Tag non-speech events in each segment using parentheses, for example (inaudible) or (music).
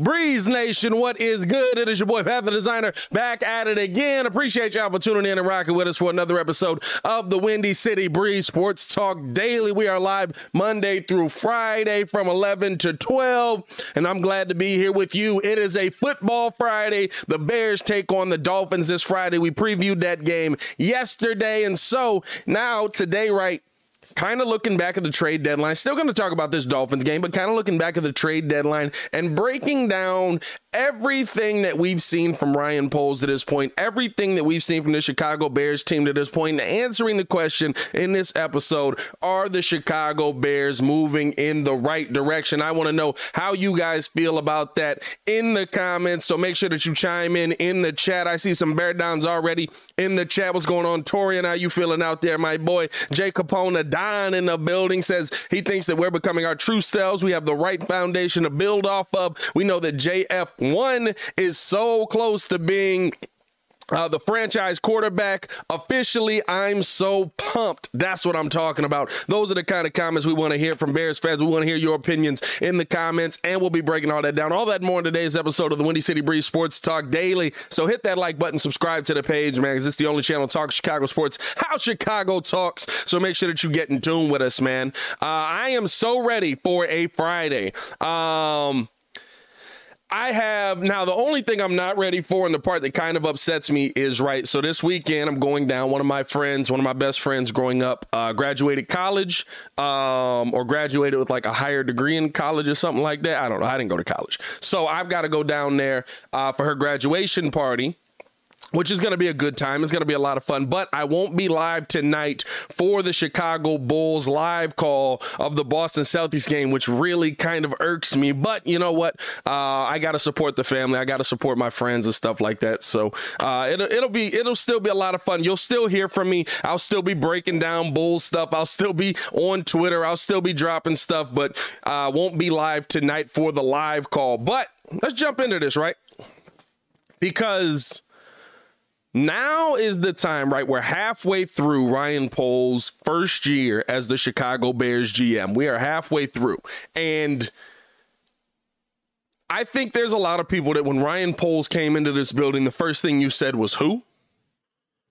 Breeze Nation, what is good? It is your boy Pat the Designer back at it again. Appreciate y'all for tuning in and rocking with us for another episode of the Windy City Breeze Sports Talk Daily. We are live Monday through Friday from 11 to 12, and I'm glad to be here with you. It is a football Friday. The Bears take on the Dolphins this Friday. We previewed that game yesterday, and so now today, right kind of looking back at the trade deadline. Still going to talk about this Dolphins game, but kind of looking back at the trade deadline and breaking down everything that we've seen from Ryan Poles to this point, everything that we've seen from the Chicago Bears team to this point, answering the question in this episode are the Chicago Bears moving in the right direction? I want to know how you guys feel about that in the comments. So make sure that you chime in in the chat. I see some Bear Downs already in the chat. What's going on, Torian? How you feeling out there, my boy? Jay Capone, Don in the building says he thinks that we're becoming our true selves. We have the right foundation to build off of. We know that JF one is so close to being uh, the franchise quarterback officially. I'm so pumped. That's what I'm talking about. Those are the kind of comments we want to hear from Bears fans. We want to hear your opinions in the comments, and we'll be breaking all that down. All that more in today's episode of the Windy City Breeze Sports Talk Daily. So hit that like button, subscribe to the page, man, because it's the only channel talk Chicago sports, how Chicago talks. So make sure that you get in tune with us, man. Uh, I am so ready for a Friday. Um, I have now the only thing I'm not ready for, and the part that kind of upsets me is right. So this weekend I'm going down. One of my friends, one of my best friends growing up, uh, graduated college, um, or graduated with like a higher degree in college or something like that. I don't know. I didn't go to college, so I've got to go down there uh, for her graduation party which is going to be a good time. It's going to be a lot of fun, but I won't be live tonight for the Chicago Bulls live call of the Boston Celtics game, which really kind of irks me. But you know what? Uh, I got to support the family. I got to support my friends and stuff like that. So uh, it'll, it'll be it'll still be a lot of fun. You'll still hear from me. I'll still be breaking down Bulls stuff. I'll still be on Twitter. I'll still be dropping stuff, but uh, won't be live tonight for the live call. But let's jump into this, right? Because now is the time, right? We're halfway through Ryan Poles' first year as the Chicago Bears GM. We are halfway through. And I think there's a lot of people that when Ryan Poles came into this building, the first thing you said was who?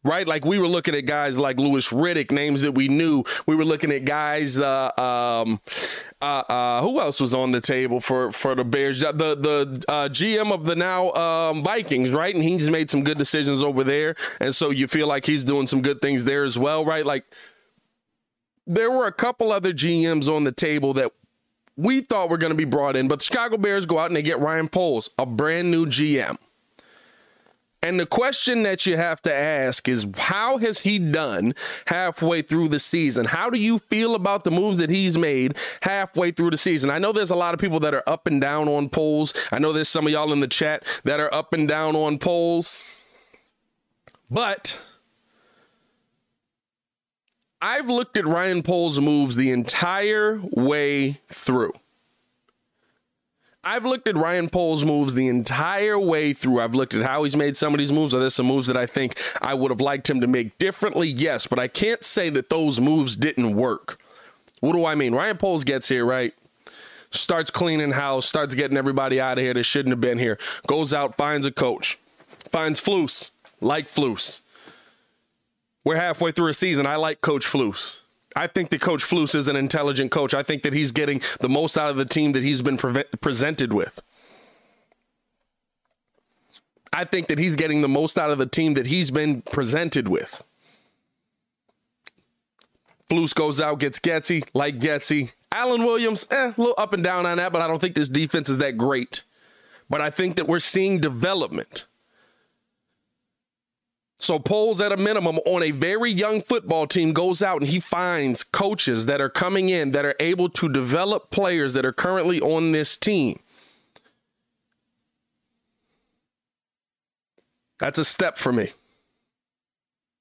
Right? Like we were looking at guys like Louis Riddick, names that we knew. We were looking at guys. Uh, um, uh, uh, who else was on the table for for the Bears? The the uh, GM of the now um, Vikings, right? And he's made some good decisions over there, and so you feel like he's doing some good things there as well, right? Like there were a couple other GMs on the table that we thought were going to be brought in, but the Chicago Bears go out and they get Ryan Poles, a brand new GM. And the question that you have to ask is how has he done halfway through the season? How do you feel about the moves that he's made halfway through the season? I know there's a lot of people that are up and down on Poles. I know there's some of y'all in the chat that are up and down on Poles. But I've looked at Ryan Poles' moves the entire way through. I've looked at Ryan Poles' moves the entire way through. I've looked at how he's made some of these moves. Are there some moves that I think I would have liked him to make differently? Yes, but I can't say that those moves didn't work. What do I mean? Ryan Poles gets here, right? Starts cleaning house, starts getting everybody out of here that shouldn't have been here. Goes out, finds a coach, finds Flus, like Flus. We're halfway through a season. I like Coach Flus. I think that Coach Flus is an intelligent coach. I think that he's getting the most out of the team that he's been pre- presented with. I think that he's getting the most out of the team that he's been presented with. Flus goes out, gets Getsy, like Getsy. Alan Williams, eh, a little up and down on that, but I don't think this defense is that great. But I think that we're seeing development. So Poles at a minimum on a very young football team goes out and he finds coaches that are coming in that are able to develop players that are currently on this team. That's a step for me.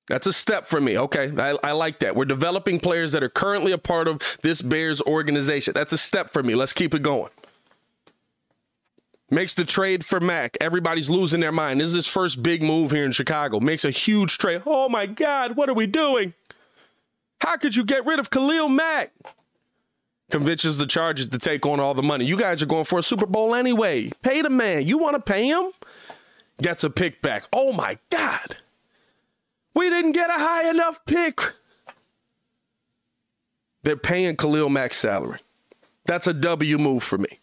That's a step for me. Okay. I, I, like that. We're developing players that are currently a part of this Bears organization. That's a step for me. Let's keep it going. Makes the trade for Mack. Everybody's losing their mind. This is his first big move here in Chicago. Makes a huge trade. Oh my God, what are we doing? How could you get rid of Khalil Mack? convinces the Chargers to take on all the money. You guys are going for a Super Bowl anyway. Pay the man. You want to pay him? Gets a pick back. Oh my God. We didn't get a high enough pick. They're paying Khalil Mack's salary. That's a W move for me.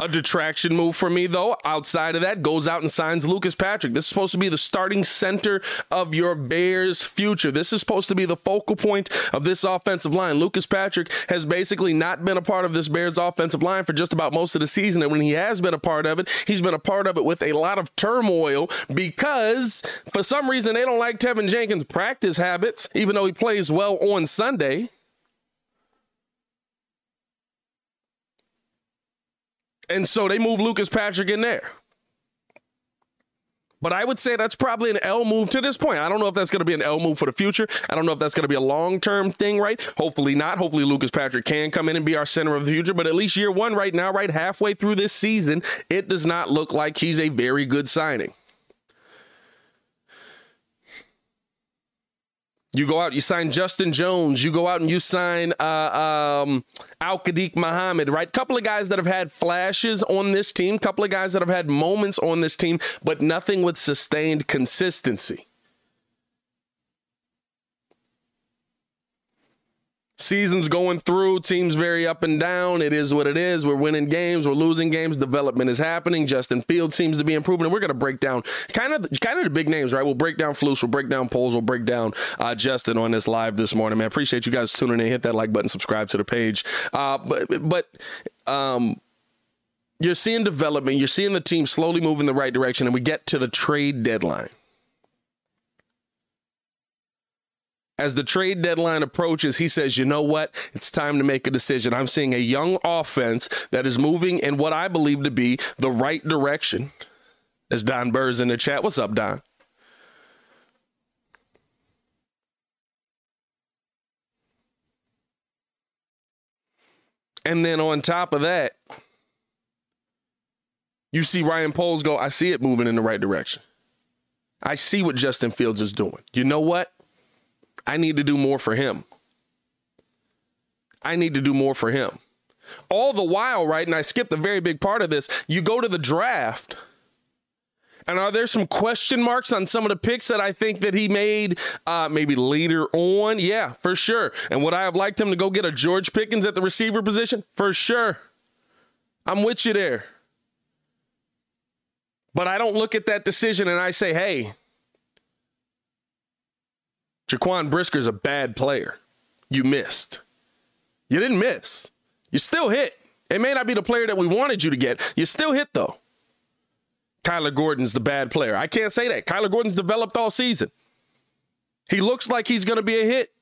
A detraction move for me, though, outside of that, goes out and signs Lucas Patrick. This is supposed to be the starting center of your Bears' future. This is supposed to be the focal point of this offensive line. Lucas Patrick has basically not been a part of this Bears' offensive line for just about most of the season. And when he has been a part of it, he's been a part of it with a lot of turmoil because for some reason they don't like Teven Jenkins' practice habits, even though he plays well on Sunday. And so they move Lucas Patrick in there. But I would say that's probably an L move to this point. I don't know if that's going to be an L move for the future. I don't know if that's going to be a long term thing, right? Hopefully not. Hopefully Lucas Patrick can come in and be our center of the future. But at least year one, right now, right halfway through this season, it does not look like he's a very good signing. You go out, you sign Justin Jones. You go out and you sign uh, um, Al-Quadin Muhammad, right? Couple of guys that have had flashes on this team, couple of guys that have had moments on this team, but nothing with sustained consistency. Seasons going through, teams very up and down. It is what it is. We're winning games, we're losing games. Development is happening. Justin Fields seems to be improving, and we're going to break down kind of kind of the big names, right? We'll break down Flus, we'll break down Poles, we'll break down uh, Justin on this live this morning. Man, appreciate you guys tuning in. Hit that like button, subscribe to the page. Uh, but but um, you're seeing development. You're seeing the team slowly move in the right direction, and we get to the trade deadline. As the trade deadline approaches, he says, you know what? It's time to make a decision. I'm seeing a young offense that is moving in what I believe to be the right direction. As Don Burr's in the chat. What's up, Don? And then on top of that, you see Ryan Poles go, I see it moving in the right direction. I see what Justin Fields is doing. You know what? I need to do more for him. I need to do more for him. All the while, right? And I skipped a very big part of this. You go to the draft. And are there some question marks on some of the picks that I think that he made uh, maybe later on? Yeah, for sure. And would I have liked him to go get a George Pickens at the receiver position? For sure. I'm with you there. But I don't look at that decision and I say, hey, Jaquan Brisker's a bad player. You missed. You didn't miss. You still hit. It may not be the player that we wanted you to get. You still hit though. Kyler Gordon's the bad player. I can't say that. Kyler Gordon's developed all season. He looks like he's going to be a hit.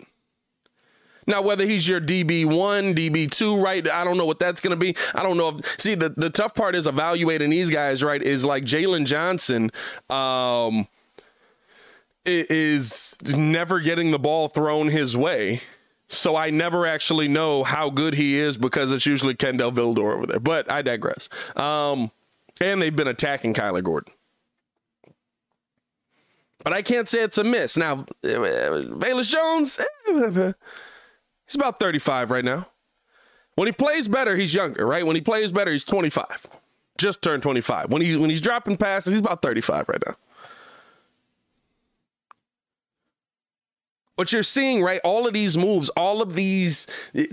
Now, whether he's your DB1, DB2, right? I don't know what that's going to be. I don't know. If, see, the, the tough part is evaluating these guys, right? Is like Jaylon Johnson. Um, is never getting the ball thrown his way. So I never actually know how good he is because it's usually Kindle Vildor over there. But I digress. Um, and they've been attacking Kyler Gordon. But I can't say it's a miss. Now, Velus Jones, eh, he's about 35 right now. When he plays better, he's younger, right? When he plays better, he's 25. Just turned 25. When he's when he's dropping passes, he's about 35 right now. But you're seeing, right, all of these moves, all of these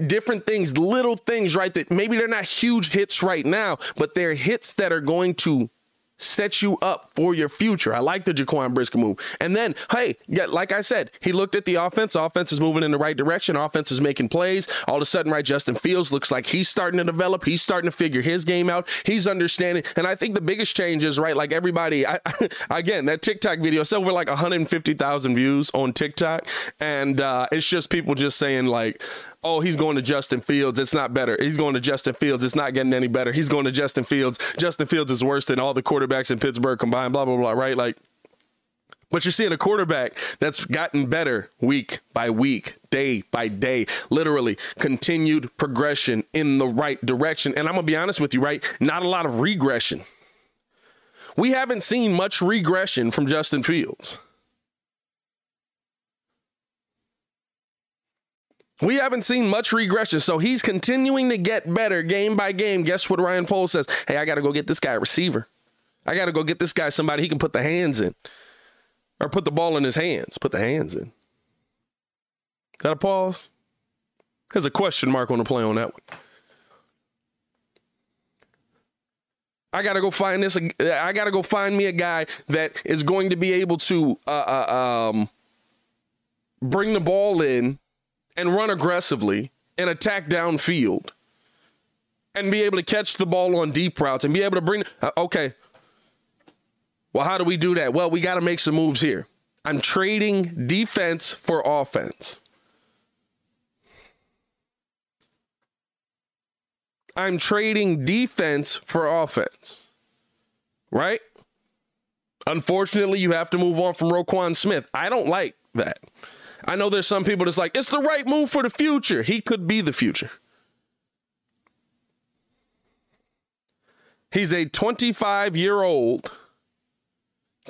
different things, little things, right, that maybe they're not huge hits right now, but they're hits that are going to set you up for your future. I like the Jaquan Brisker move. And then, hey, yeah, like I said, he looked at the offense. Offense is moving in the right direction. Offense is making plays. All of a sudden, right, Justin Fields looks like he's starting to develop. He's starting to figure his game out. He's understanding. And I think the biggest change is, right, like everybody, I, (laughs) again, that TikTok video, it's over like 150,000 views on TikTok. And uh, it's just people just saying, like, oh, he's going to Justin Fields. It's not better. He's going to Justin Fields. It's not getting any better. He's going to Justin Fields. Justin Fields is worse than all the quarterbacks in Pittsburgh combined, blah, blah, blah, right? Like, but you're seeing a quarterback that's gotten better week by week, day by day, literally continued progression in the right direction. And I'm going to be honest with you, right? Not a lot of regression. We haven't seen much regression from Justin Fields. We haven't seen much regression, so he's continuing to get better game by game. Guess what Ryan Poles says? Hey, I got to go get this guy a receiver. I got to go get this guy somebody he can put the hands in or put the ball in his hands. Put the hands in. Is that a pause? There's a question mark on the play on that one. I gotta go find this. I gotta go find me a guy that is going to be able to uh, uh, um, bring the ball in and run aggressively and attack downfield and be able to catch the ball on deep routes and be able to bring. Uh, okay. Well, how do we do that? Well, we got to make some moves here. I'm trading defense for offense. I'm trading defense for offense. Right? Unfortunately, you have to move on from Roquan Smith. I don't like that. I know there's some people that's like, it's the right move for the future. He could be the future. He's a 25 year old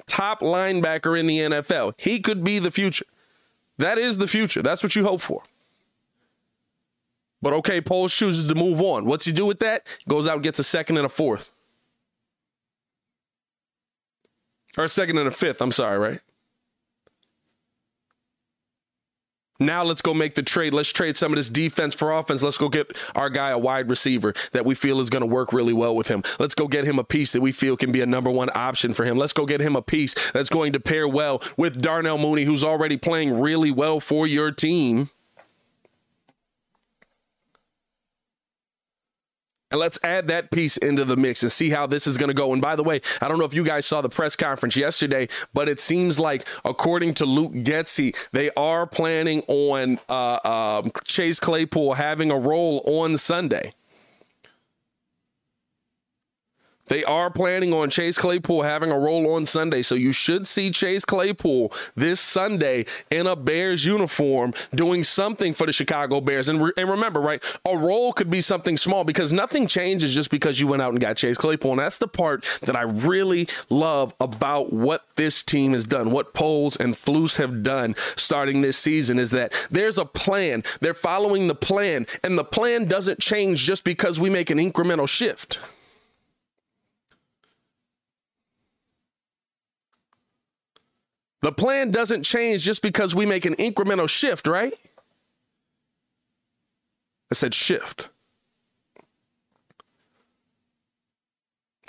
top linebacker in the NFL. He could be the future. That is the future. That's what you hope for. But okay, Poles chooses to move on. What's he do with that? Goes out and gets a second and a fourth. Or a second and a fifth, I'm sorry, right? Now let's go make the trade. Let's trade some of this defense for offense. Let's go get our guy a wide receiver that we feel is going to work really well with him. Let's go get him a piece that we feel can be a number one option for him. Let's go get him a piece that's going to pair well with Darnell Mooney, who's already playing really well for your team. And let's add that piece into the mix and see how this is going to go. And by the way, I don't know if you guys saw the press conference yesterday, but it seems like, according to Luke Getsy, they are planning on uh, uh, Chase Claypool having a role on Sunday. They are planning on Chase Claypool having a role on Sunday. So you should see Chase Claypool this Sunday in a Bears uniform doing something for the Chicago Bears. And, re- and remember, right, a role could be something small because nothing changes just because you went out and got Chase Claypool. And that's the part that I really love about what this team has done, what Poles and Flus have done starting this season is that there's a plan. They're following the plan, and the plan doesn't change just because we make an incremental shift. The plan doesn't change just because we make an incremental shift, right? I said shift.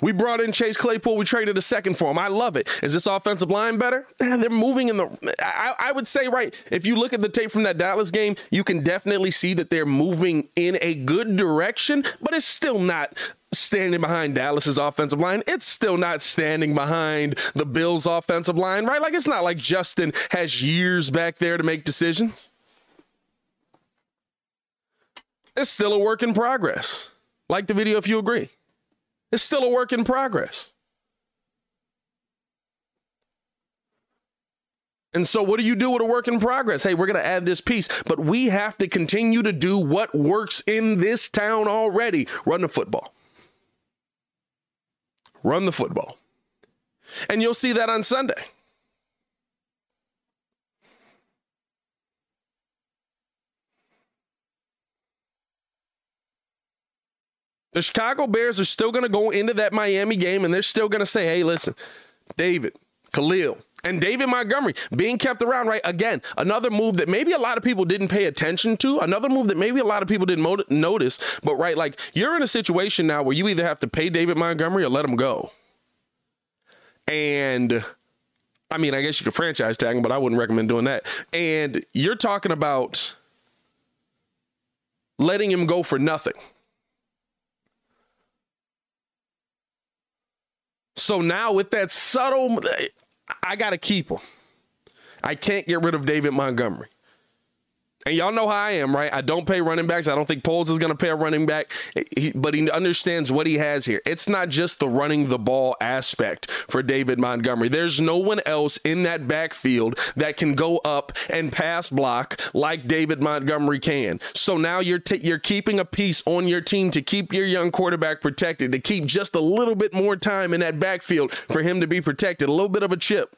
We brought in Chase Claypool. We traded a second for him. I love it. Is this offensive line better? (laughs) They're moving in the. I, I, would say, right. If you look at the tape from that Dallas game, you can definitely see that they're moving in a good direction, but it's still not standing behind Dallas's offensive line. It's still not standing behind the Bills' offensive line, right? Like it's not like Justin has years back there to make decisions. It's still a work in progress. Like the video if you agree. It's still a work in progress. And so, what do you do with a work in progress? Hey, we're going to add this piece, but we have to continue to do what works in this town already run the football run the football. And you'll see that on Sunday. The Chicago Bears are still going to go into that Miami game and they're still going to say, hey, listen, David, Khalil, and David Montgomery being kept around, right? Again, another move that maybe a lot of people didn't pay attention to, another move that maybe a lot of people didn't notice, but right, like you're in a situation now where you either have to pay David Montgomery or let him go. And I mean, I guess you could franchise tag him, but I wouldn't recommend doing that. And you're talking about letting him go for nothing. So now with that subtle I got to keep him. I can't get rid of David Montgomery. And y'all know how I am, right? I don't pay running backs. I don't think Poles is going to pay a running back, he, but he understands what he has here. It's not just the running the ball aspect for David Montgomery. There's no one else in that backfield that can go up and pass block like David Montgomery can. So now you're t- you're keeping a piece on your team to keep your young quarterback protected, to keep just a little bit more time in that backfield for him to be protected. A little bit of a chip.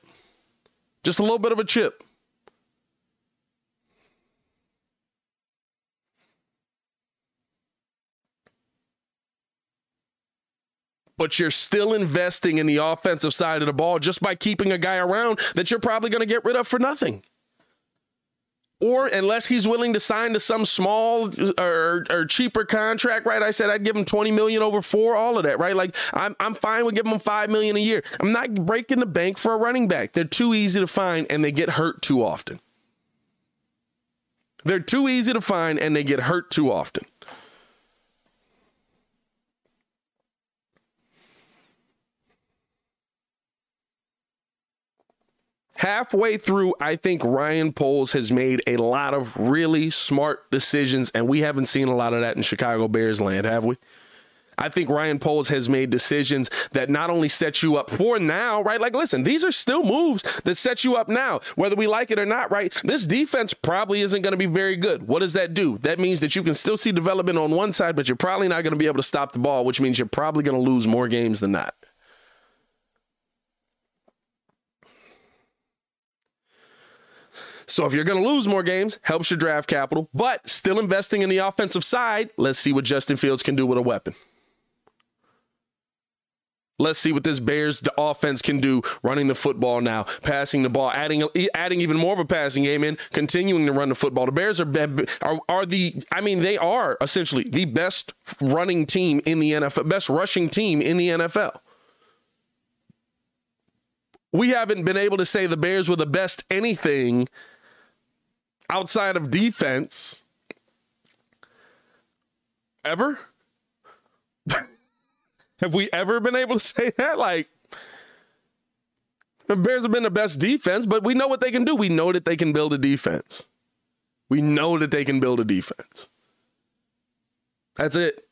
Just a little bit of a chip. But you're still investing in the offensive side of the ball just by keeping a guy around that you're probably going to get rid of for nothing. Or unless he's willing to sign to some small or, or, cheaper contract, right? I said I'd give him 20 million over four, all of that, right? Like I'm I'm fine with giving him five million a year. I'm not breaking the bank for a running back. They're too easy to find and they get hurt too often. They're too easy to find and they get hurt too often. Halfway through, I think Ryan Poles has made a lot of really smart decisions, and we haven't seen a lot of that in Chicago Bears land, have we? I think Ryan Poles has made decisions that not only set you up for now, right? Like, listen, these are still moves that set you up now, whether we like it or not, right? This defense probably isn't going to be very good. What does that do? That means that you can still see development on one side, but you're probably not going to be able to stop the ball, which means you're probably going to lose more games than not. So if you're going to lose more games, helps your draft capital, but still investing in the offensive side, let's see what Justin Fields can do with a weapon. Let's see what this Bears offense can do running the football now, passing the ball, adding adding even more of a passing game in, continuing to run the football. The Bears are are, are the I mean they are essentially the best running team in the NFL, best rushing team in the NFL. We haven't been able to say the Bears were the best anything outside of defense ever? (laughs) have we ever been able to say that? Like, the Bears have been the best defense, but we know what they can do. We know that they can build a defense. We know that they can build a defense. That's it.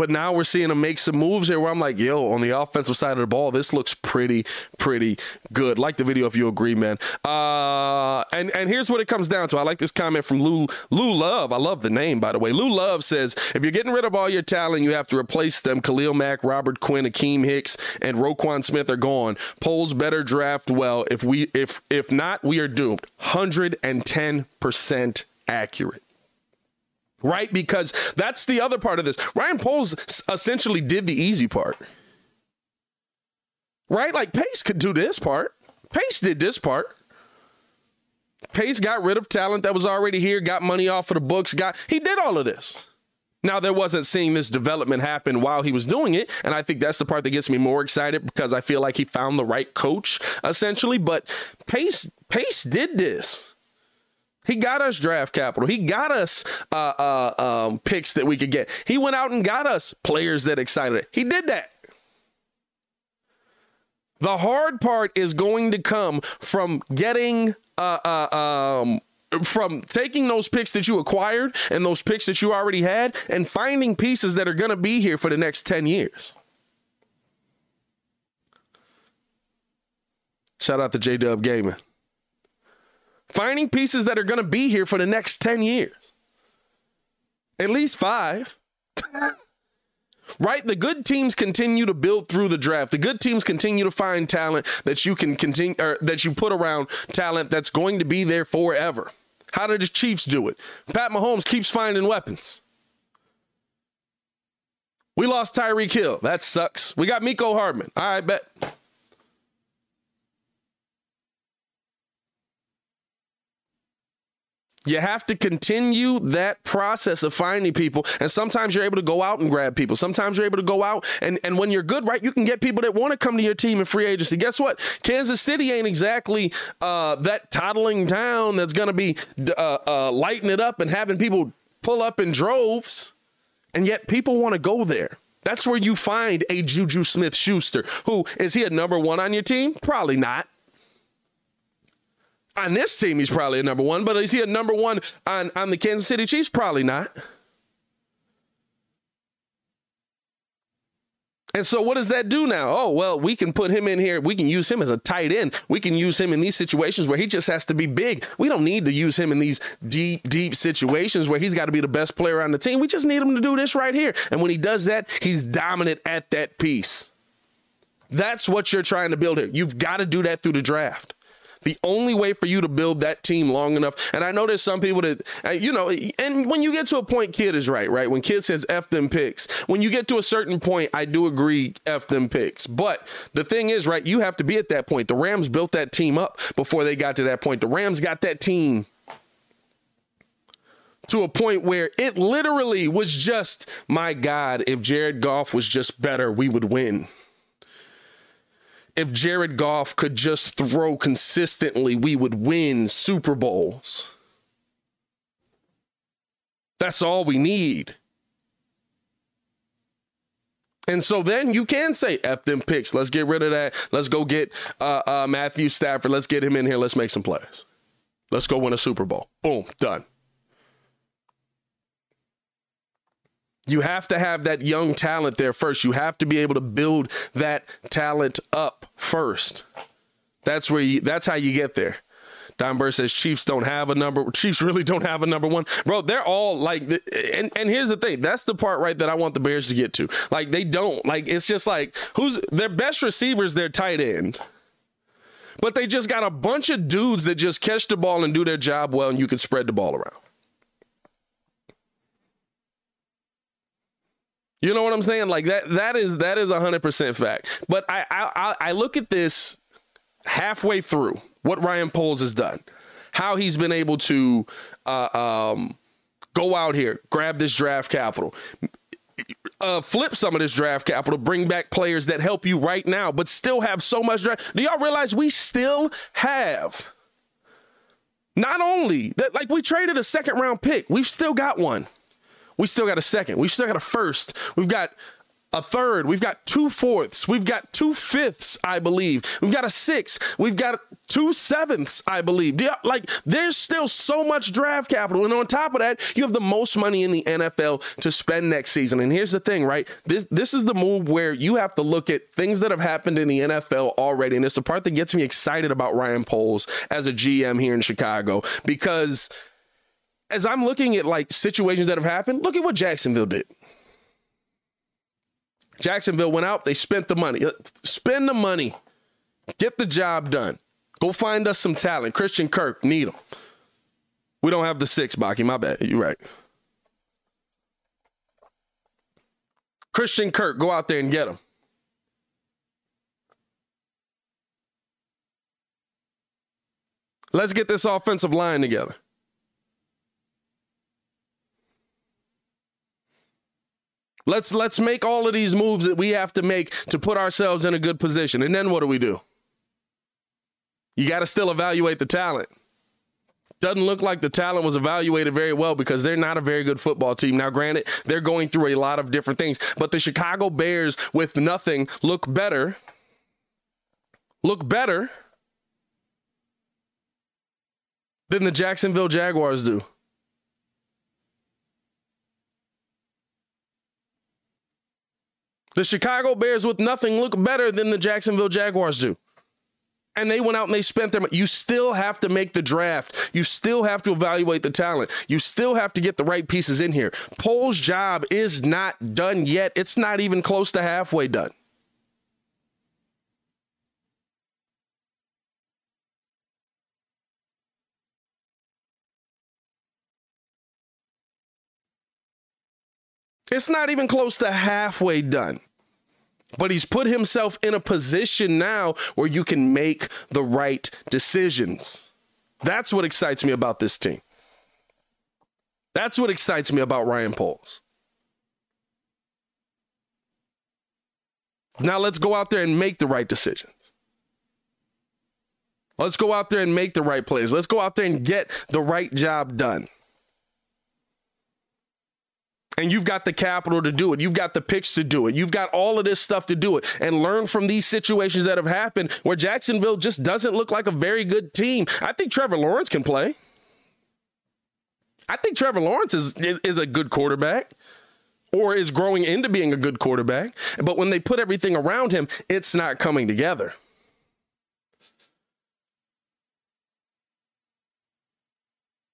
But now we're seeing him make some moves here where I'm like, yo, on the offensive side of the ball, this looks pretty, pretty good. Like the video if you agree, man. Uh, and and here's what it comes down to. I like this comment from Lou Lou Love. I love the name, by the way. Lou Love says, if you're getting rid of all your talent, you have to replace them. Khalil Mack, Robert Quinn, Akiem Hicks, and Roquan Smith are gone. Poles better draft well. If we if if not, we are doomed. 110% accurate right? Because that's the other part of this. Ryan Poles essentially did the easy part, right? Like Pace could do this part. Pace did this part. Pace got rid of talent that was already here, got money off of the books, got he did all of this. Now there wasn't seeing this development happen while he was doing it, and I think that's the part that gets me more excited because I feel like he found the right coach essentially. But Pace Pace did this. He got us draft capital. He got us uh, uh, um, picks that we could get. He went out and got us players that excited. He did that. The hard part is going to come from getting uh, uh, um, from taking those picks that you acquired and those picks that you already had and finding pieces that are going to be here for the next 10 years. Shout out to J Dub Gaming finding pieces that are going to be here for the next 10 years. At least five. right? The good teams continue to build through the draft. The good teams continue to find talent that you can continue or that you put around talent that's going to be there forever. How did the Chiefs do it? Pat Mahomes keeps finding weapons. We lost Tyreek Hill. That sucks. We got Mecole Hardman. All right, bet. You have to continue that process of finding people. And sometimes you're able to go out and grab people. Sometimes you're able to go out and, and when you're good, right, you can get people that want to come to your team in free agency. Guess what? Kansas City ain't exactly uh, that toddling town that's going to be uh, uh, lighting it up and having people pull up in droves. And yet people want to go there. That's where you find a Juju Smith Schuster. Who is he a number one on your team? Probably not on this team, he's probably a number one, but is he a number one on, on the Kansas City Chiefs? Probably not. And so, what does that do now? Oh, well, we can put him in here. We can use him as a tight end. We can use him in these situations where he just has to be big. We don't need to use him in these deep, deep situations where he's got to be the best player on the team. We just need him to do this right here. And when he does that, he's dominant at that piece. That's what you're trying to build here. You've got to do that through the draft. The only way for you to build that team long enough, and I know there's some people that, uh, you know, and when you get to a point, Kid is right, right? When Kid says F them picks, when you get to a certain point, I do agree F them picks. But the thing is, right, you have to be at that point. The Rams built that team up before they got to that point. The Rams got that team to a point where it literally was just, my God, if Jared Goff was just better, we would win if Jared Goff could just throw consistently, we would win Super Bowls. That's all we need. And so then you can say F them picks. Let's get rid of that. Let's go get uh, uh, Matthew Stafford. Let's get him in here. Let's make some plays. Let's go win a Super Bowl. Boom, done. You have to have that young talent there first. You have to be able to build that talent up first. That's where you that's how you get there. Don Burr says Chiefs don't have a number. Chiefs really don't have a number one, bro. They're all like, and and here's the thing. That's the part right that I want the Bears to get to. Like they don't. Like it's just like who's their best receivers? Their tight end. But they just got a bunch of dudes that just catch the ball and do their job well, and you can spread the ball around. You know what I'm saying? Like that. That is that is a hundred percent fact. But I, I I look at this halfway through what Ryan Poles has done, how he's been able to uh, um, go out here, grab this draft capital, uh, flip some of this draft capital, bring back players that help you right now, but still have so much draft. Do y'all realize we still have not only that, like we traded a second round pick, we've still got one. We still got a second. We've still got a first. We've got a third. We've got two fourths. We've got two fifths, I believe. We've got a six. We've got two sevenths, I believe. Like, there's still so much draft capital. And on top of that, you have the most money in the NFL to spend next season. And here's the thing, right? This this is the move where you have to look at things that have happened in the NFL already. And it's the part that gets me excited about Ryan Poles as a GM here in Chicago because – as I'm looking at like situations that have happened, look at what Jacksonville did. Jacksonville went out, they spent the money. Uh, spend the money. Get the job done. Go find us some talent. Christian Kirk, need him. We don't have the six, Baki. My bad. You're right. Christian Kirk, go out there and get him. Let's get this offensive line together. Let's let's make all of these moves that we have to make to put ourselves in a good position. And then what do we do? You got to still evaluate the talent. Doesn't look like the talent was evaluated very well because they're not a very good football team. Now, granted, they're going through a lot of different things, but the Chicago Bears with nothing look better. Look better than the Jacksonville Jaguars do. The Chicago Bears with nothing look better than the Jacksonville Jaguars do. And they went out and they spent their You still have to make the draft. You still have to evaluate the talent. You still have to get the right pieces in here. Poles' job is not done yet. It's not even close to halfway done. It's not even close to halfway done. But he's put himself in a position now where you can make the right decisions. That's what excites me about this team. That's what excites me about Ryan Poles. Now let's go out there and make the right decisions. Let's go out there and make the right plays. Let's go out there and get the right job done and you've got the capital to do it. You've got the picks to do it. You've got all of this stuff to do it and learn from these situations that have happened where Jacksonville just doesn't look like a very good team. I think Trevor Lawrence can play. I think Trevor Lawrence is, is a good quarterback or is growing into being a good quarterback. But when they put everything around him, it's not coming together.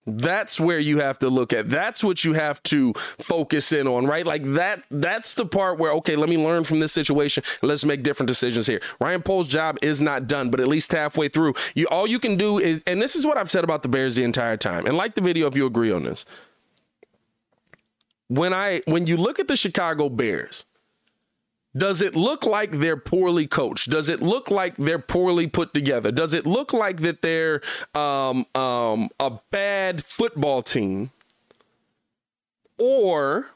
That's where you have to look at. That's what you have to focus in on, right? Like that that's the part where okay, let me learn from this situation. Let's make different decisions here. Ryan Poles' job is not done, but at least halfway through, you all you can do is and this is what I've said about the Bears the entire time. And like the video if you agree on this. When I when you look at the Chicago Bears, does it look like they're poorly coached? Does it look like they're poorly put together? Does it look like that they're um, um, a bad football team? Or,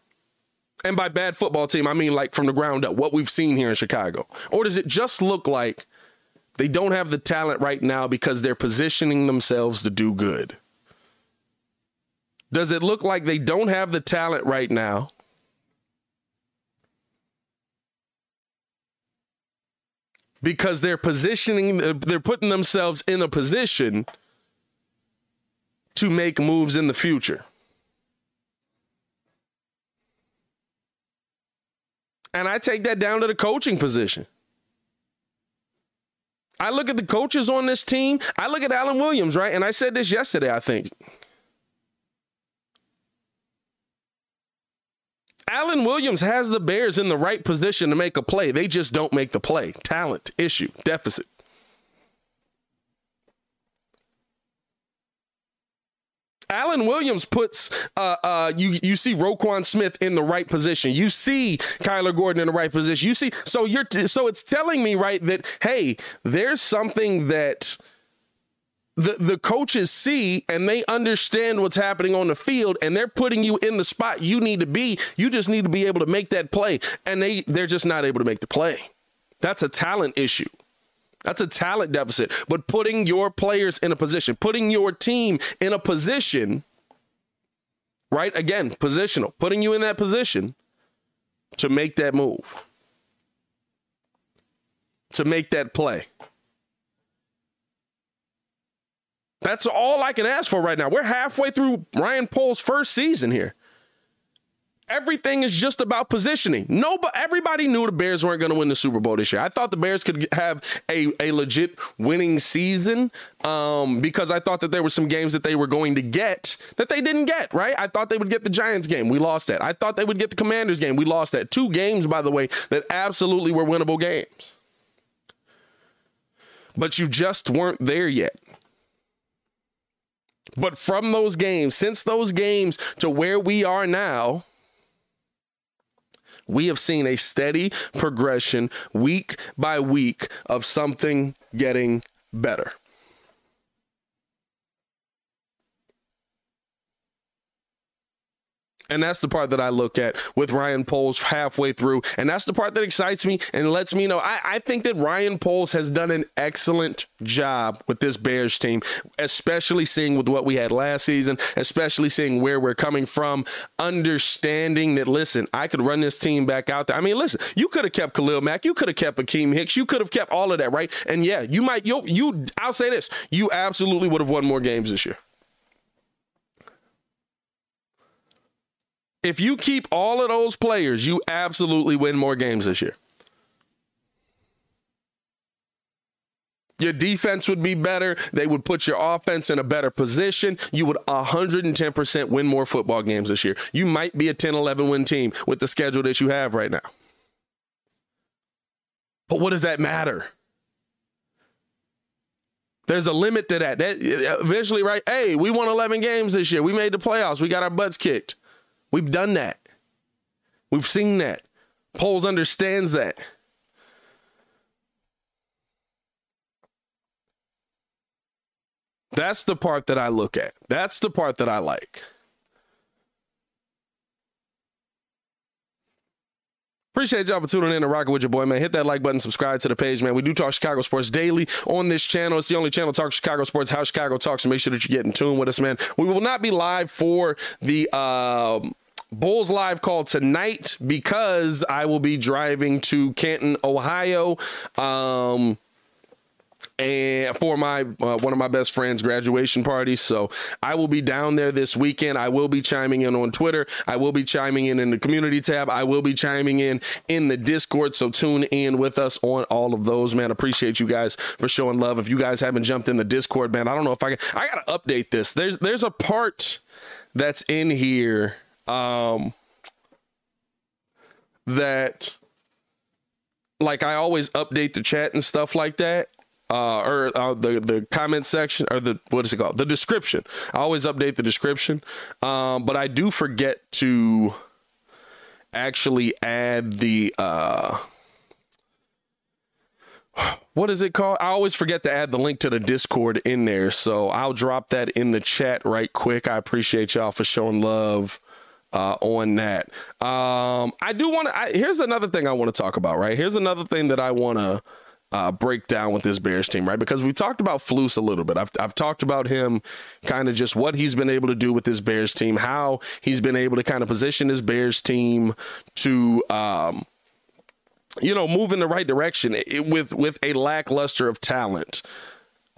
and by bad football team, I mean like from the ground up, what we've seen here in Chicago? Or does it just look like they don't have the talent right now because they're positioning themselves to do good? Does it look like they don't have the talent right now because they're positioning, uh, they're putting themselves in a position to make moves in the future. And I take that down to the coaching position. I look at the coaches on this team. I look at Alan Williams, right? And I said this yesterday, I think. Alan Williams has the Bears in the right position to make a play. They just don't make the play. Talent, issue, deficit. Alan Williams puts uh, uh, you you see Roquan Smith in the right position. You see Kyler Gordon in the right position. You see so you're so it's telling me right that hey, there's something that the, the coaches see and they understand what's happening on the field and they're putting you in the spot you need to be. You just need to be able to make that play. And they, they're just not able to make the play. That's a talent issue. That's a talent deficit. But putting your players in a position, putting your team in a position, right? Again, positional, putting you in that position to make that move, to make that play. That's all I can ask for right now. We're halfway through Ryan Poles' first season here. Everything is just about positioning. No, but everybody knew the Bears weren't going to win the Super Bowl this year. I thought the Bears could have a, a legit winning season um, because I thought that there were some games that they were going to get that they didn't get, right? I thought they would get the Giants game. We lost that. I thought they would get the Commanders game. We lost that. Two games, by the way, that absolutely were winnable games. But you just weren't there yet. But from those games, since those games to where we are now, we have seen a steady progression week by week of something getting better. And that's the part that I look at with Ryan Poles halfway through. And that's the part that excites me and lets me know I, I, think that Ryan Poles has done an excellent job with this Bears team, especially seeing with what we had last season, especially seeing where we're coming from, understanding that, listen, I could run this team back out there. I mean, listen, you could have kept Khalil Mack, you could have kept Akiem Hicks, you could have kept all of that, right? And yeah, you might, you, you, I'll say this, you absolutely would have won more games this year. If you keep all of those players, you absolutely win more games this year. Your defense would be better. They would put your offense in a better position. You would 110% win more football games this year. You might be a 10 11 win team with the schedule that you have right now. But what does that matter? There's a limit to that. That eventually, right? Hey, we won 11 games this year. We made the playoffs. We got our butts kicked. We've done that. We've seen that. Poles understands that. That's the part that I look at. That's the part that I like. Appreciate y'all for tuning in and rocking with your boy, man. Hit that like button, subscribe to the page, man. We do talk Chicago sports daily on this channel. It's the only channel talk Chicago sports, how Chicago talks. So make sure that you get in tune with us, man. We will not be live for the uh, Bulls live call tonight because I will be driving to Canton, Ohio. Um, and for my uh, one of my best friends graduation party. So i will be down there this weekend. I will be chiming in on twitter. I will be chiming in in the community tab. I will be chiming in in the discord. So tune in with us on all of those man. Appreciate you guys for showing love. If you guys haven't jumped in the discord man i don't know if i can i gotta update this. There's there's a part that's in here um that like I always update the chat and stuff like that uh, or uh, the the comment section or the what is it called the description. I always update the description, um, but I do forget to actually add the uh, what is it called? I always forget to add the link to the Discord in there, so I'll drop that in the chat right quick. I appreciate y'all for showing love uh, on that. Um, I do want to. Here's another thing I want to talk about. Right here's another thing that I want to uh, break down with this Bears team, right? Because we've talked about Flus a little bit. I've, I've talked about him kind of just what he's been able to do with this Bears team, how he's been able to kind of position his Bears team to, um, you know, move in the right direction with with a lackluster of talent.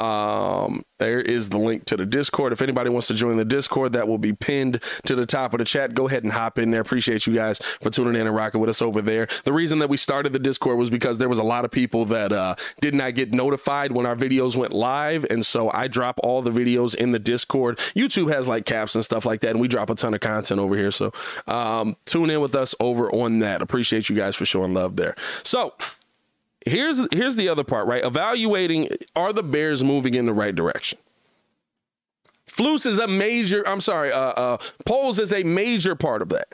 Um, there is the link to the Discord. If anybody wants to join the Discord, that will be pinned to the top of the chat. Go ahead and hop in there. Appreciate you guys for tuning in and rocking with us over there. The reason that we started the Discord was because there was a lot of people that uh, did not get notified when our videos went live, and so I drop all the videos in the Discord. YouTube has like caps and stuff like that, and we drop a ton of content over here. So um, tune in with us over on that. Appreciate you guys for showing love there. So here's here's the other part, right? Evaluating are the Bears moving in the right direction? Flus is a major, I'm sorry, uh, uh, Poles is a major part of that.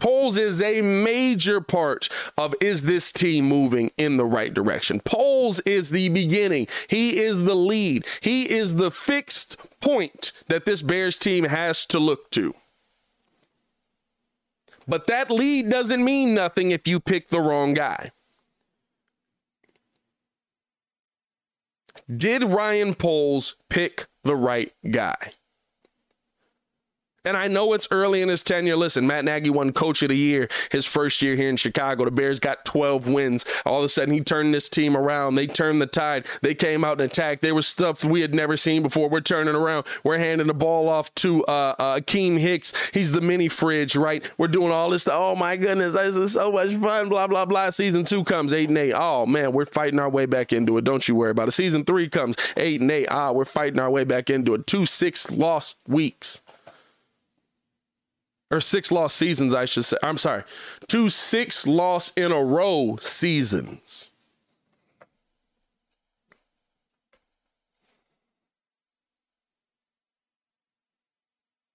Poles is a major part of is this team moving in the right direction? Poles is the beginning. He is the lead. He is the fixed point that this Bears team has to look to. But that lead doesn't mean nothing if you pick the wrong guy. Did Ryan Poles pick the right guy? And I know it's early in his tenure. Listen, Matt Nagy won Coach of the Year his first year here in Chicago. The Bears got 12 wins. All of a sudden, he turned this team around. They turned the tide. They came out and attacked. There was stuff we had never seen before. We're turning around. We're handing the ball off to uh, uh, Akiem Hicks. He's the mini fridge, right? We're doing all this stuff. Oh, my goodness. This is so much fun. Blah, blah, blah. Season two comes, 8 and 8. Oh, man, we're fighting our way back into it. Don't you worry about it. Season three comes, 8 and 8. Ah, we're fighting our way back into it. Two six lost weeks or six lost seasons, I should say. I'm sorry, two six loss in a row seasons.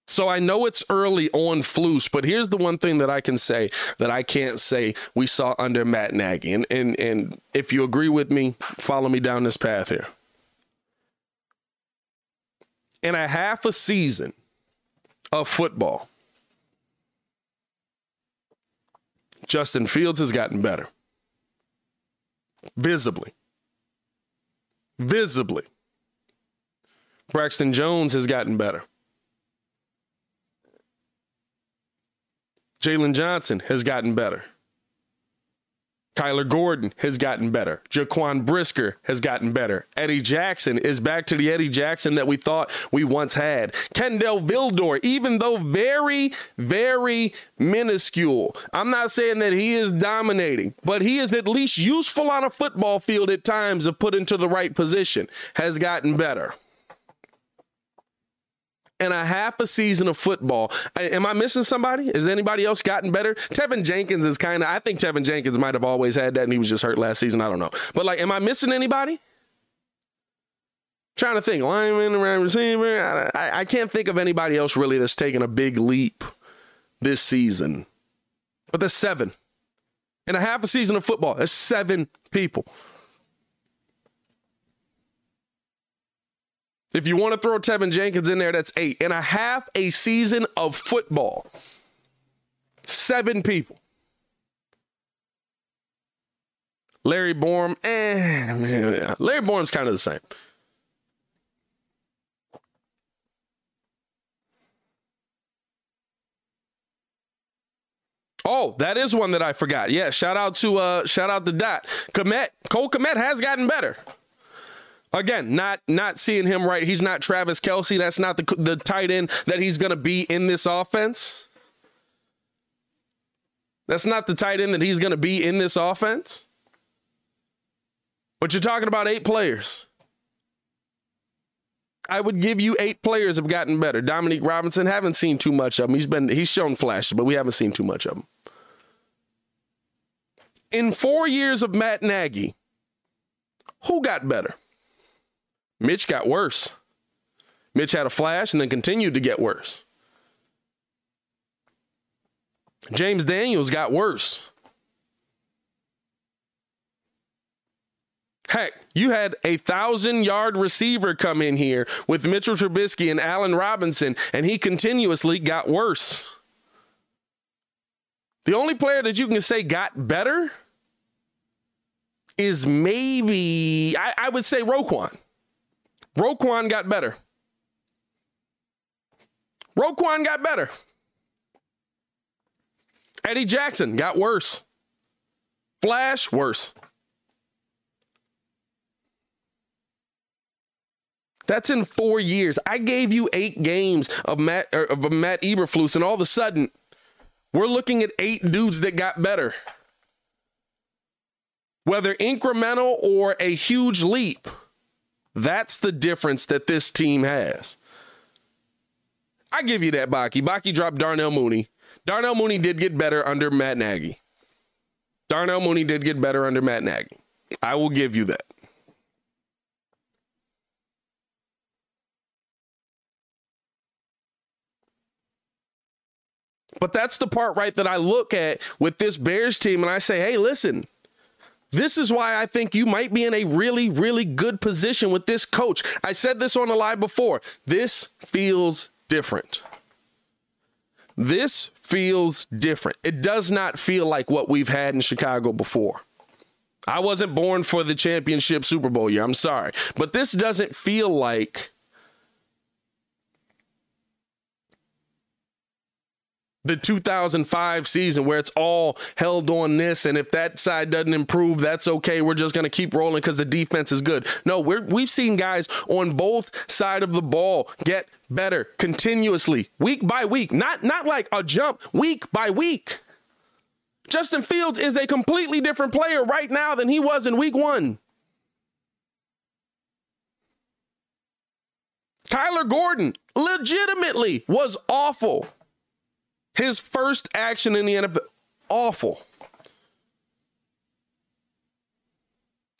So I know it's early on Flus, but here's the one thing that I can say that I can't say we saw under Matt Nagy. And and and if you agree with me, follow me down this path here. In a half a season of football, Justin Fields has gotten better. Visibly. Visibly. Braxton Jones has gotten better. Jaylon Johnson has gotten better. Kyler Gordon has gotten better. Jaquan Brisker has gotten better. Eddie Jackson is back to the Eddie Jackson that we thought we once had. Kindle Vildor, even though very, very minuscule, I'm not saying that he is dominating, but he is at least useful on a football field at times if put into the right position, has gotten better and a half a season of football. Am I missing somebody? Has anybody else gotten better? Teven Jenkins is kind of, I think Teven Jenkins might have always had that and he was just hurt last season. I don't know. But like, am I missing anybody? Trying to think, lineman, around receiver. I, I, can't think of anybody else really that's taken a big leap this season. But that's seven. A half a season of football, That's seven people. If you want to throw Teven Jenkins in there, that's eight and a half a season of football. Seven people. Larry Borom, eh, Larry Borom's kind of the same. Oh, that is one that I forgot. Yeah, shout out to uh shout out to Dot. Kmet. Cole Kmet has gotten better. Again, not not seeing him right. He's not Travis Kelce. That's not the the tight end that he's going to be in this offense. That's not the tight end that he's going to be in this offense. But you're talking about eight players. I would give you eight players have gotten better. Dominique Robinson haven't seen too much of him. He's been he's shown flashes, but we haven't seen too much of him. In four years of Matt Nagy, who got better? Mitch got worse. Mitch had a flash and then continued to get worse. James Daniels got worse. Heck, you had a thousand yard receiver come in here with Mitchell Trubisky and Allen Robinson, and he continuously got worse. The only player that you can say got better is maybe, I, I would say Roquan. Roquan got better. Roquan got better. Eddie Jackson got worse. Flash, worse. That's in four years. I gave you eight games of Matt er, of Matt Eberflus, and all of a sudden, we're looking at eight dudes that got better. Whether incremental or a huge leap, that's the difference that this team has. I give you that, Baki. Baki dropped Darnell Mooney. Darnell Mooney did get better under Matt Nagy. Darnell Mooney did get better under Matt Nagy. I will give you that. But that's the part, right, that I look at with this Bears team and I say, hey, listen, this is why I think you might be in a really, really good position with this coach. I said this on the live before. This feels different. This feels different. It does not feel like what we've had in Chicago before. I wasn't born for the championship Super Bowl year. I'm sorry. But this doesn't feel like the 2005 season where it's all held on this and if that side doesn't improve that's okay. We're just going to keep rolling cuz the defense is good. No we're we've seen guys on both side of the ball get better continuously week by week. Not not like a jump week by week. Justin Fields is a completely different player right now than he was in week 1 Kyler Gordon legitimately was awful his first action in the NFL, awful.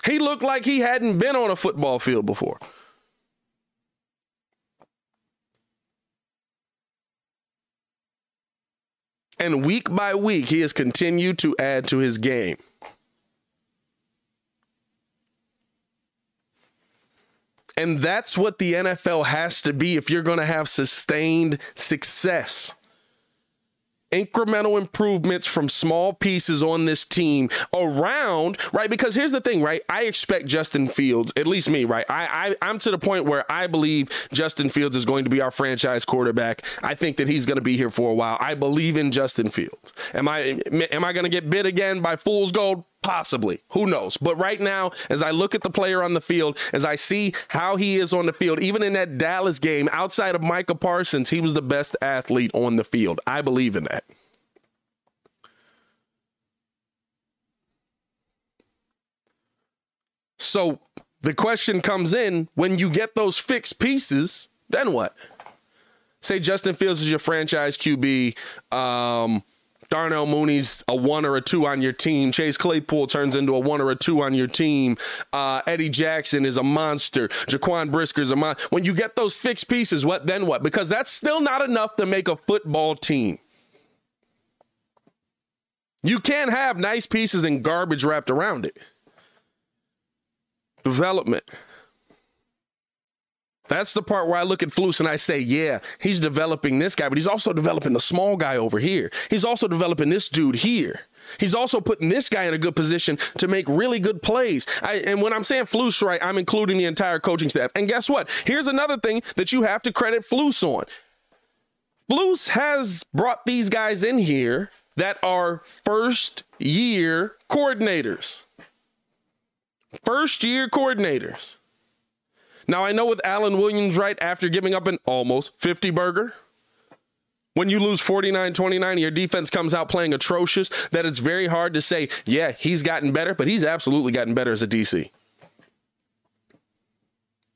He looked like he hadn't been on a football field before. And week by week, he has continued to add to his game. And that's what the NFL has to be if you're going to have sustained success incremental improvements from small pieces on this team around, right? Because here's the thing, right? I expect Justin Fields, at least me, right? I, I I'm to the point where I believe Justin Fields is going to be our franchise quarterback. I think that he's going to be here for a while. I believe in Justin Fields. Am I am I going to get bit again by Fool's Gold? Possibly. Who knows? But right now, as I look at the player on the field, as I see how he is on the field, even in that Dallas game, outside of Micah Parsons, he was the best athlete on the field. I believe in that. So the question comes in when you get those fixed pieces, then what? Say Justin Fields is your franchise QB. Um, Darnell Mooney's a one or a two on your team. Chase Claypool turns into a one or a two on your team. Uh, Eddie Jackson is a monster. Jaquan Brisker's a monster. When you get those fixed pieces, what then what? Because that's still not enough to make a football team. You can't have nice pieces and garbage wrapped around it. Development. That's the part where I look at Flus and I say, yeah, he's developing this guy, but he's also developing the small guy over here. He's also developing this dude here. He's also putting this guy in a good position to make really good plays. I, and when I'm saying Flus, right, I'm including the entire coaching staff. And guess what? Here's another thing that you have to credit Flus on. Flus has brought these guys in here that are first year coordinators. First year coordinators. Now, I know with Alan Williams, right, after giving up an almost 50 burger, when you lose 49 29, your defense comes out playing atrocious, that it's very hard to say, yeah, he's gotten better, but he's absolutely gotten better as a DC.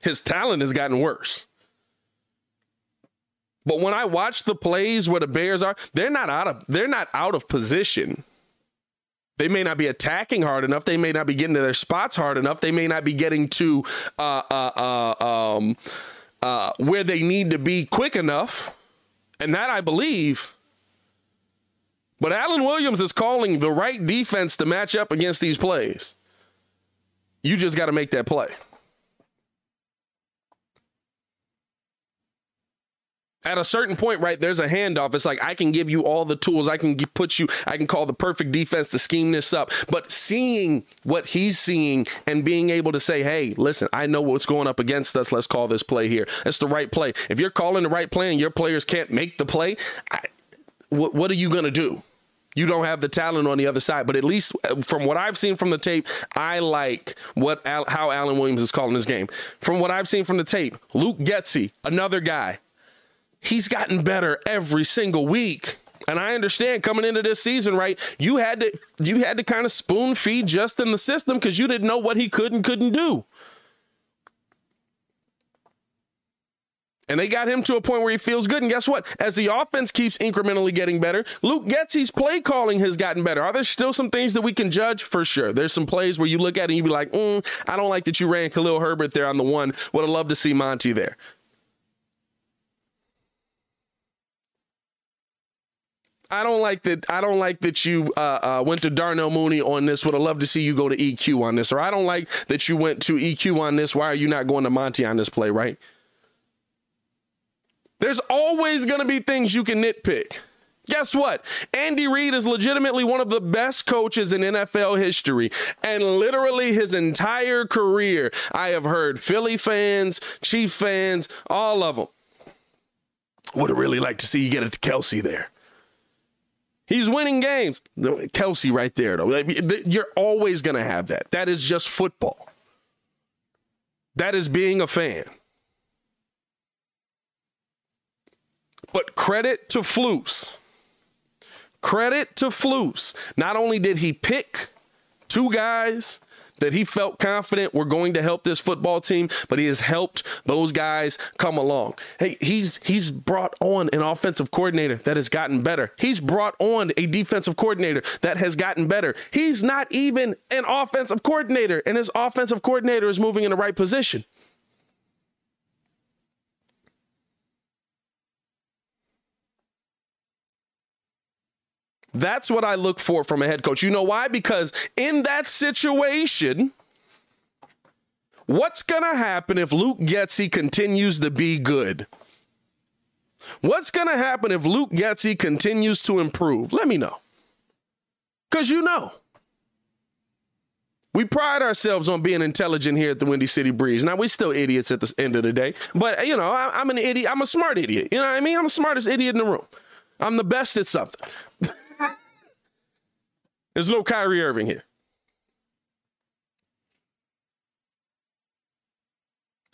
His talent has gotten worse. But when I watch the plays where the Bears are, they're not out of they're not out of position. They may not be attacking hard enough. They may not be getting to their spots hard enough. They may not be getting to uh, uh, uh, um, uh, where they need to be quick enough. And that I believe. But Alan Williams is calling the right defense to match up against these plays. You just got to make that play. At a certain point, right, there's a handoff. It's like I can give you all the tools. I can put you, I can call the perfect defense to scheme this up. But seeing what he's seeing and being able to say, hey, listen, I know what's going up against us. Let's call this play here. It's the right play. If you're calling the right play and your players can't make the play, I, what, what are you going to do? you don't have the talent on the other side. But at least uh, from what I've seen from the tape, I like what how Alan Williams is calling this game. From what I've seen from the tape, Luke Getsy, another guy he's gotten better every single week. And I understand coming into this season, right? You had to you had to kind of spoon feed Justin the system because you didn't know what he could and couldn't do. And they got him to a point where he feels good. And guess what? As the offense keeps incrementally getting better, Luke Getsy's play calling has gotten better. Are there still some things that we can judge? For sure. There's some plays where you look at it and you be like, mm, I don't like that you ran Khalil Herbert there on the one. Would have loved to see Monty there. I don't like that. I don't like that you uh, uh, went to Darnell Mooney on this. Would have loved to see you go to EQ on this. Or I don't like that you went to EQ on this. Why are you not going to Monty on this play? Right? There's always going to be things you can nitpick. Guess what? Andy Reid is legitimately one of the best coaches in NFL history. And literally his entire career, I have heard Philly fans, Chief fans, all of them would have really liked to see you get it to Kelce there. He's winning games. Kelce, right there, though. You're always going to have that. That is just football. That is being a fan. But credit to Flus. Credit to Flus. Not only did he pick two guys that he felt confident were going to help this football team, but he has helped those guys come along. Hey, he's he's brought on an offensive coordinator that has gotten better. He's brought on a defensive coordinator that has gotten better. He's not even an offensive coordinator, and his offensive coordinator is moving in the right position. That's what I look for from a head coach. You know why? Because in that situation, what's going to happen if Luke Getsy continues to be good? What's going to happen if Luke Getsy continues to improve? Let me know. Because you know. We pride ourselves on being intelligent here at the Windy City Breeze. Now, we're still idiots at the end of the day, but, you know, I, am an idiot. I'm a smart idiot. You know what I mean? I'm the smartest idiot in the room. I'm the best at something. (laughs) There's no Kyrie Irving here.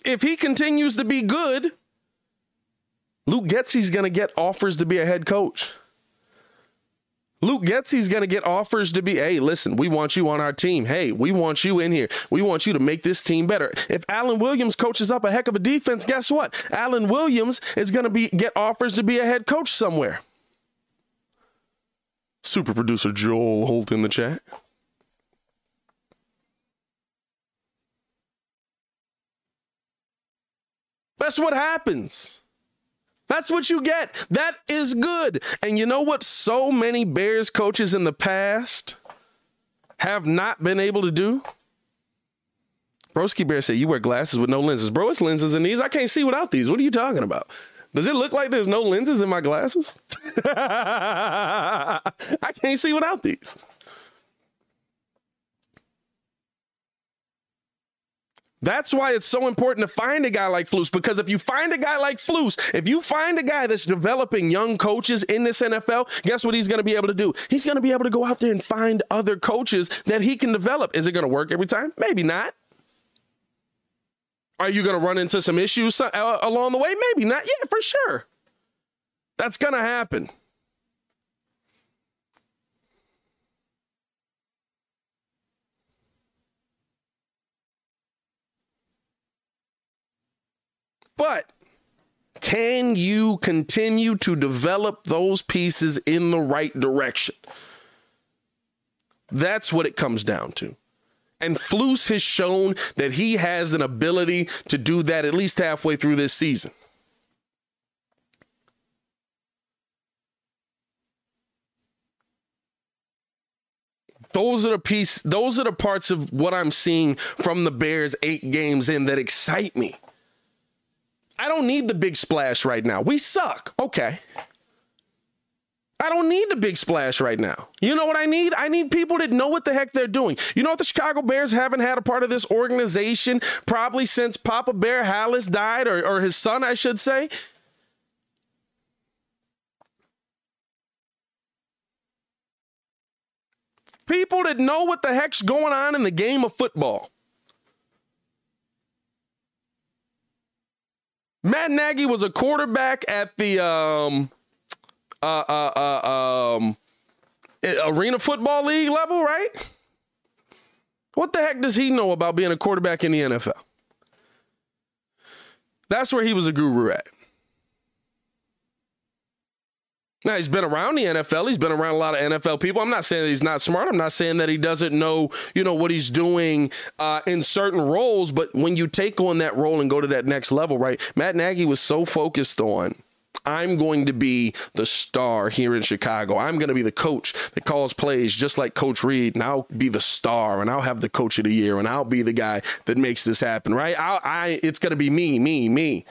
If he continues to be good, Luke Getsy's going to get offers to be a head coach. Luke Getsy's going to get offers to be, hey, listen, we want you on our team. Hey, we want you in here. We want you to make this team better. If Alan Williams coaches up a heck of a defense, guess what? Alan Williams is going to be get offers to be a head coach somewhere. Super producer Joel Holt in the chat. That's what happens. That's what you get. That is good. And you know what? So many Bears coaches in the past have not been able to do. Broski Bear said, You wear glasses with no lenses. Bro, it's lenses in these. I can't see without these. What are you talking about? Does it look like there's no lenses in my glasses? (laughs) I can't see without these. That's why it's so important to find a guy like Flus because if you find a guy like Flus, if you find a guy that's developing young coaches in this NFL, guess what he's going to be able to do? He's going to be able to go out there and find other coaches that he can develop. Is it going to work every time? Maybe not. Are you going to run into some issues uh, along the way? Maybe not. Yeah, for sure. That's going to happen. But can you continue to develop those pieces in the right direction? That's what it comes down to. And Flus has shown that he has an ability to do that at least halfway through this season. Those are the piece, those are the parts of what I'm seeing from the Bears eight games in that excite me. I don't need the big splash right now. We suck. Okay. I don't need the big splash right now. You know what I need? I need people that know what the heck they're doing. You know what? The Chicago Bears haven't had a part of this organization probably since Papa Bear Halas died, or, or his son, I should say. People that know what the heck's going on in the game of football. Matt Nagy was a quarterback at the um, uh, uh, uh, um, arena football league level, right? What the heck does he know about being a quarterback in the NFL? That's where he was a guru at. Now, he's been around the NFL. He's been around a lot of NFL people. I'm not saying that he's not smart. I'm not saying that he doesn't know, you know, what he's doing uh, in certain roles. But when you take on that role and go to that next level, right? Matt Nagy was so focused on I'm going to be the star here in Chicago. I'm going to be the coach that calls plays just like Coach Reid, and I'll be the star, and I'll have the coach of the year, and I'll be the guy that makes this happen. Right? I, I it's going to be me, me, me.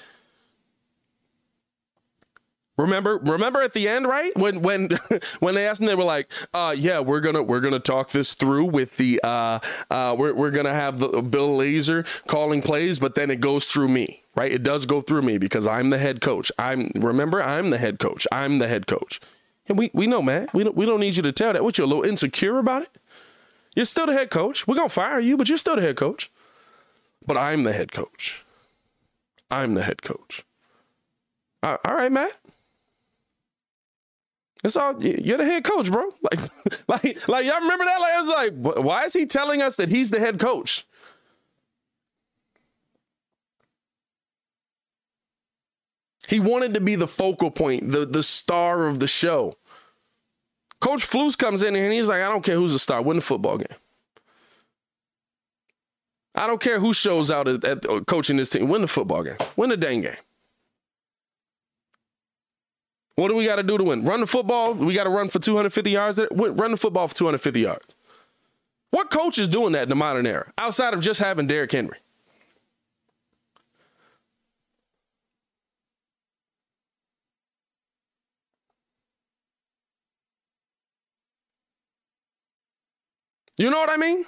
Remember, remember at the end, right? When when (laughs) when they asked him, they were like, uh, "Yeah, we're gonna we're gonna talk this through with the uh, uh, we're we're gonna have the Bill Lazor calling plays, but then it goes through me, right? It does go through me because I'm the head coach. I'm remember, I'm the head coach. I'm the head coach. And we we know, man. We don't we don't need you to tell that. What you a little insecure about it? You're still the head coach. We're gonna fire you, but you're still the head coach. But I'm the head coach. I'm the head coach. Uh, all right, Matt. It's all you're the head coach, bro. (laughs) Like, (laughs) like, like y'all remember that? Like, I was like, why is he telling us that he's the head coach? He wanted to be the focal point, the the star of the show. Coach Flus comes in and he's like, I don't care who's the star, win the football game. I don't care who shows out at, at uh, coaching this team, win the football game, win the dang game. What do we got to do to win? Run the football. We got to run for 250 yards. Run the football for 250 yards. What coach is doing that in the modern era outside of just having Derrick Henry? You know what I mean?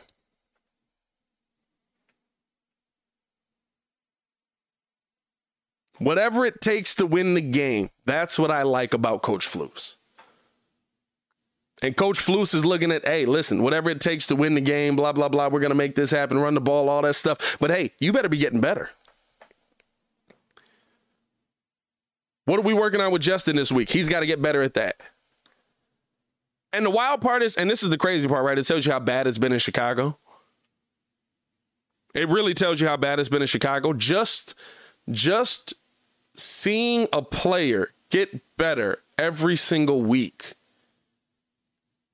Whatever it takes to win the game. That's what I like about Coach Flus. And Coach Flus is looking at, hey, listen, whatever it takes to win the game, blah, blah, blah, we're going to make this happen, run the ball, all that stuff. But hey, you better be getting better. What are we working on with Justin this week? He's got to get better at that. And the wild part is, and this is the crazy part, right? It tells you how bad it's been in Chicago. It really tells you how bad it's been in Chicago. Just, just seeing a player get better every single week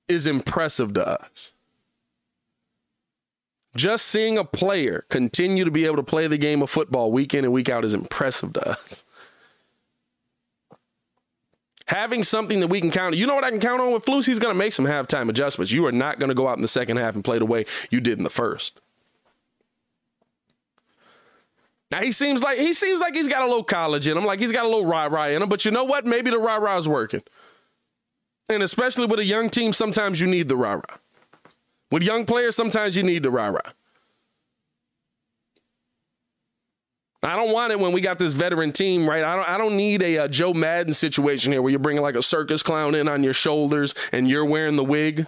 is impressive to us. Just seeing a player continue to be able to play the game of football week in and week out is impressive to us. Having something that we can count, you know what I can count on with Flus? He's going to make some halftime adjustments. You are not going to go out in the second half and play the way you did in the first. Now he seems like he seems like he's got a little college in him, like he's got a little rah rah in him. But you know what? Maybe the rah rah is working. And especially with a young team, sometimes you need the rah rah. With young players, sometimes you need the rah rah. I don't want it when we got this veteran team, right? I don't. I don't need a, a Joe Maddon situation here where you're bringing like a circus clown in on your shoulders and you're wearing the wig.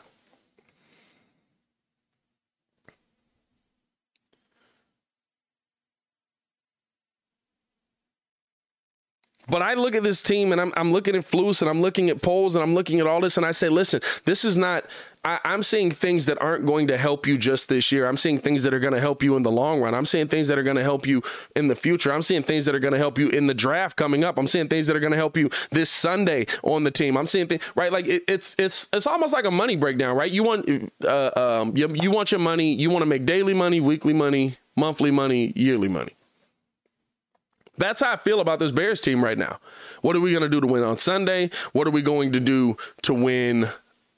But I look at this team and I'm, I'm looking at Flus and I'm looking at Poles and I'm looking at all this and I say, listen, this is not. I, am seeing things that aren't going to help you just this year. I'm seeing things that are going to help you in the long run. I'm seeing things that are going to help you in the future. I'm seeing things that are going to help you in the draft coming up. I'm seeing things that are going to help you this Sunday on the team. I'm seeing things right like it, it's it's it's almost like a money breakdown, right? You want uh, um, you, you want your money. You want to make daily money, weekly money, monthly money, yearly money. That's how I feel about this Bears team right now. What are we going to do to win on Sunday? What are we going to do to win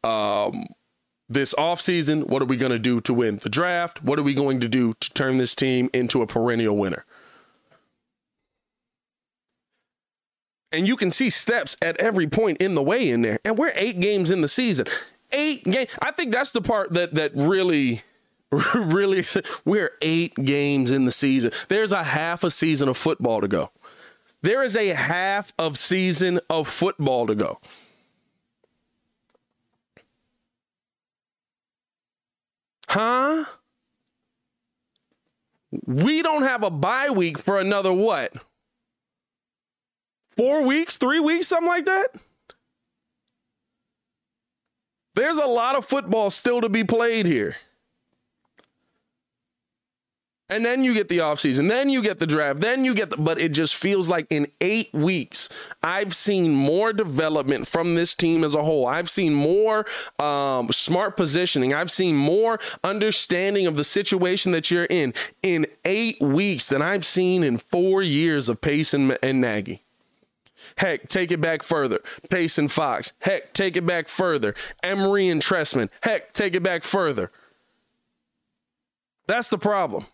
um, this offseason? What are we going to do to win the draft? What are we going to do to turn this team into a perennial winner? And you can see steps at every point in the way in there. And we're eight games in the season. Eight games. I think that's the part that that really (laughs) really we're eight games in the season. There's a half a season of football to go. There is a half of season of football to go. Huh? We don't have a bye week for another what? Four weeks, three weeks, something like that? There's a lot of football still to be played here. And then you get the offseason, then you get the draft, then you get the, but it just feels like in eight weeks, I've seen more development from this team as a whole. I've seen more um, smart positioning. I've seen more understanding of the situation that you're in in eight weeks than I've seen in four years of Pace and, and Nagy. Heck, take it back further. Pace and Fox. Heck, take it back further. Emery and Trestman. Heck, take it back further. That's the problem.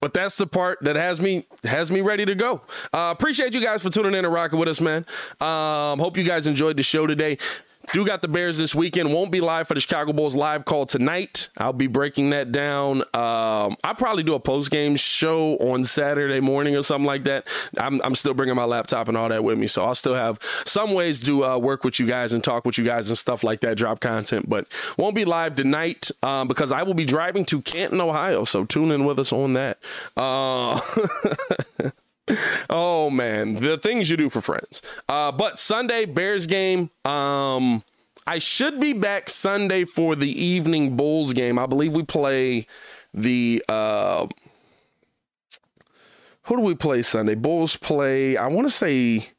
But that's the part that has me has me ready to go. Uh, appreciate you guys for tuning in and rocking with us, man. Um, hope you guys enjoyed the show today. Do got the Bears this weekend. Won't be live for the Chicago Bulls live call tonight. I'll be breaking that down. Um, I'll probably do a post game show on Saturday morning or something like that. I'm, I'm, still bringing my laptop and all that with me, so I'll still have some ways to uh, work with you guys and talk with you guys and stuff like that. Drop content, but won't be live tonight um, because I will be driving to Canton, Ohio. So tune in with us on that. Uh, (laughs) (laughs) oh man, the things you do for friends. Uh, but Sunday Bears game. Um, I should be back Sunday for the evening Bulls game. I believe we play the. Uh, who do we play Sunday? Bulls play. I want to say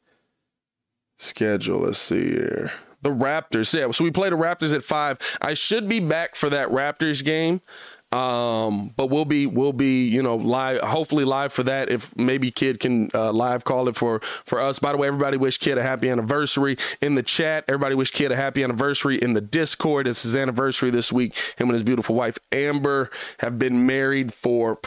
schedule. Let's see here. The Raptors. Yeah, so we play the Raptors at five. I should be back for that Raptors game. Um, but we'll be we'll be you know live, hopefully live for that. If maybe Kid can uh, live call it for for us. By the way, everybody wish Kid a happy anniversary in the chat. Everybody wish Kid a happy anniversary in the Discord. It's his anniversary this week. Him and his beautiful wife Amber have been married for.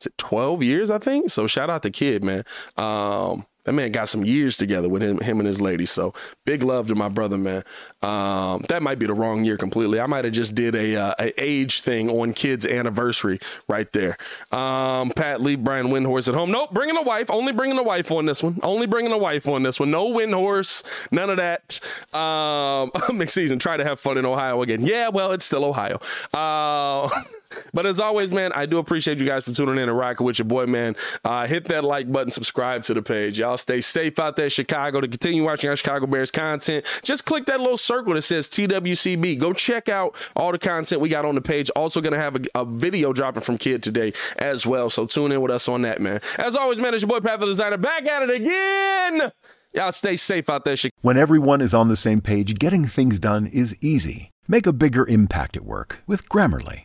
Is it 12 years, I think? So shout out to Kid, man. Um, that man got some years together with him, him and his lady. So big love to my brother, man. Um, that might be the wrong year completely. I might have just did a, uh, a age thing on kids' anniversary right there. Um, Pat Lee, Brian Windhorse at home. Nope, bringing a wife. Only bringing a wife on this one. Only bringing a wife on this one. No Windhorse. None of that. Um, (laughs) McSeason. Try to have fun in Ohio again. Yeah, well, it's still Ohio. Uh, (laughs) But as always, man, I do appreciate you guys for tuning in and rocking with your boy, man. Uh, hit that like button, subscribe to the page. Y'all stay safe out there, Chicago. To continue watching our Chicago Bears content, just click that little circle that says TWCB. Go check out all the content we got on the page. Also, going to have a, a, video dropping from Kid today as well. So tune in with us on that, man. As always, man, it's your boy, Pat the Designer, back at it again. Y'all stay safe out there, Chicago. When everyone is on the same page, getting things done is easy. Make a bigger impact at work with Grammarly.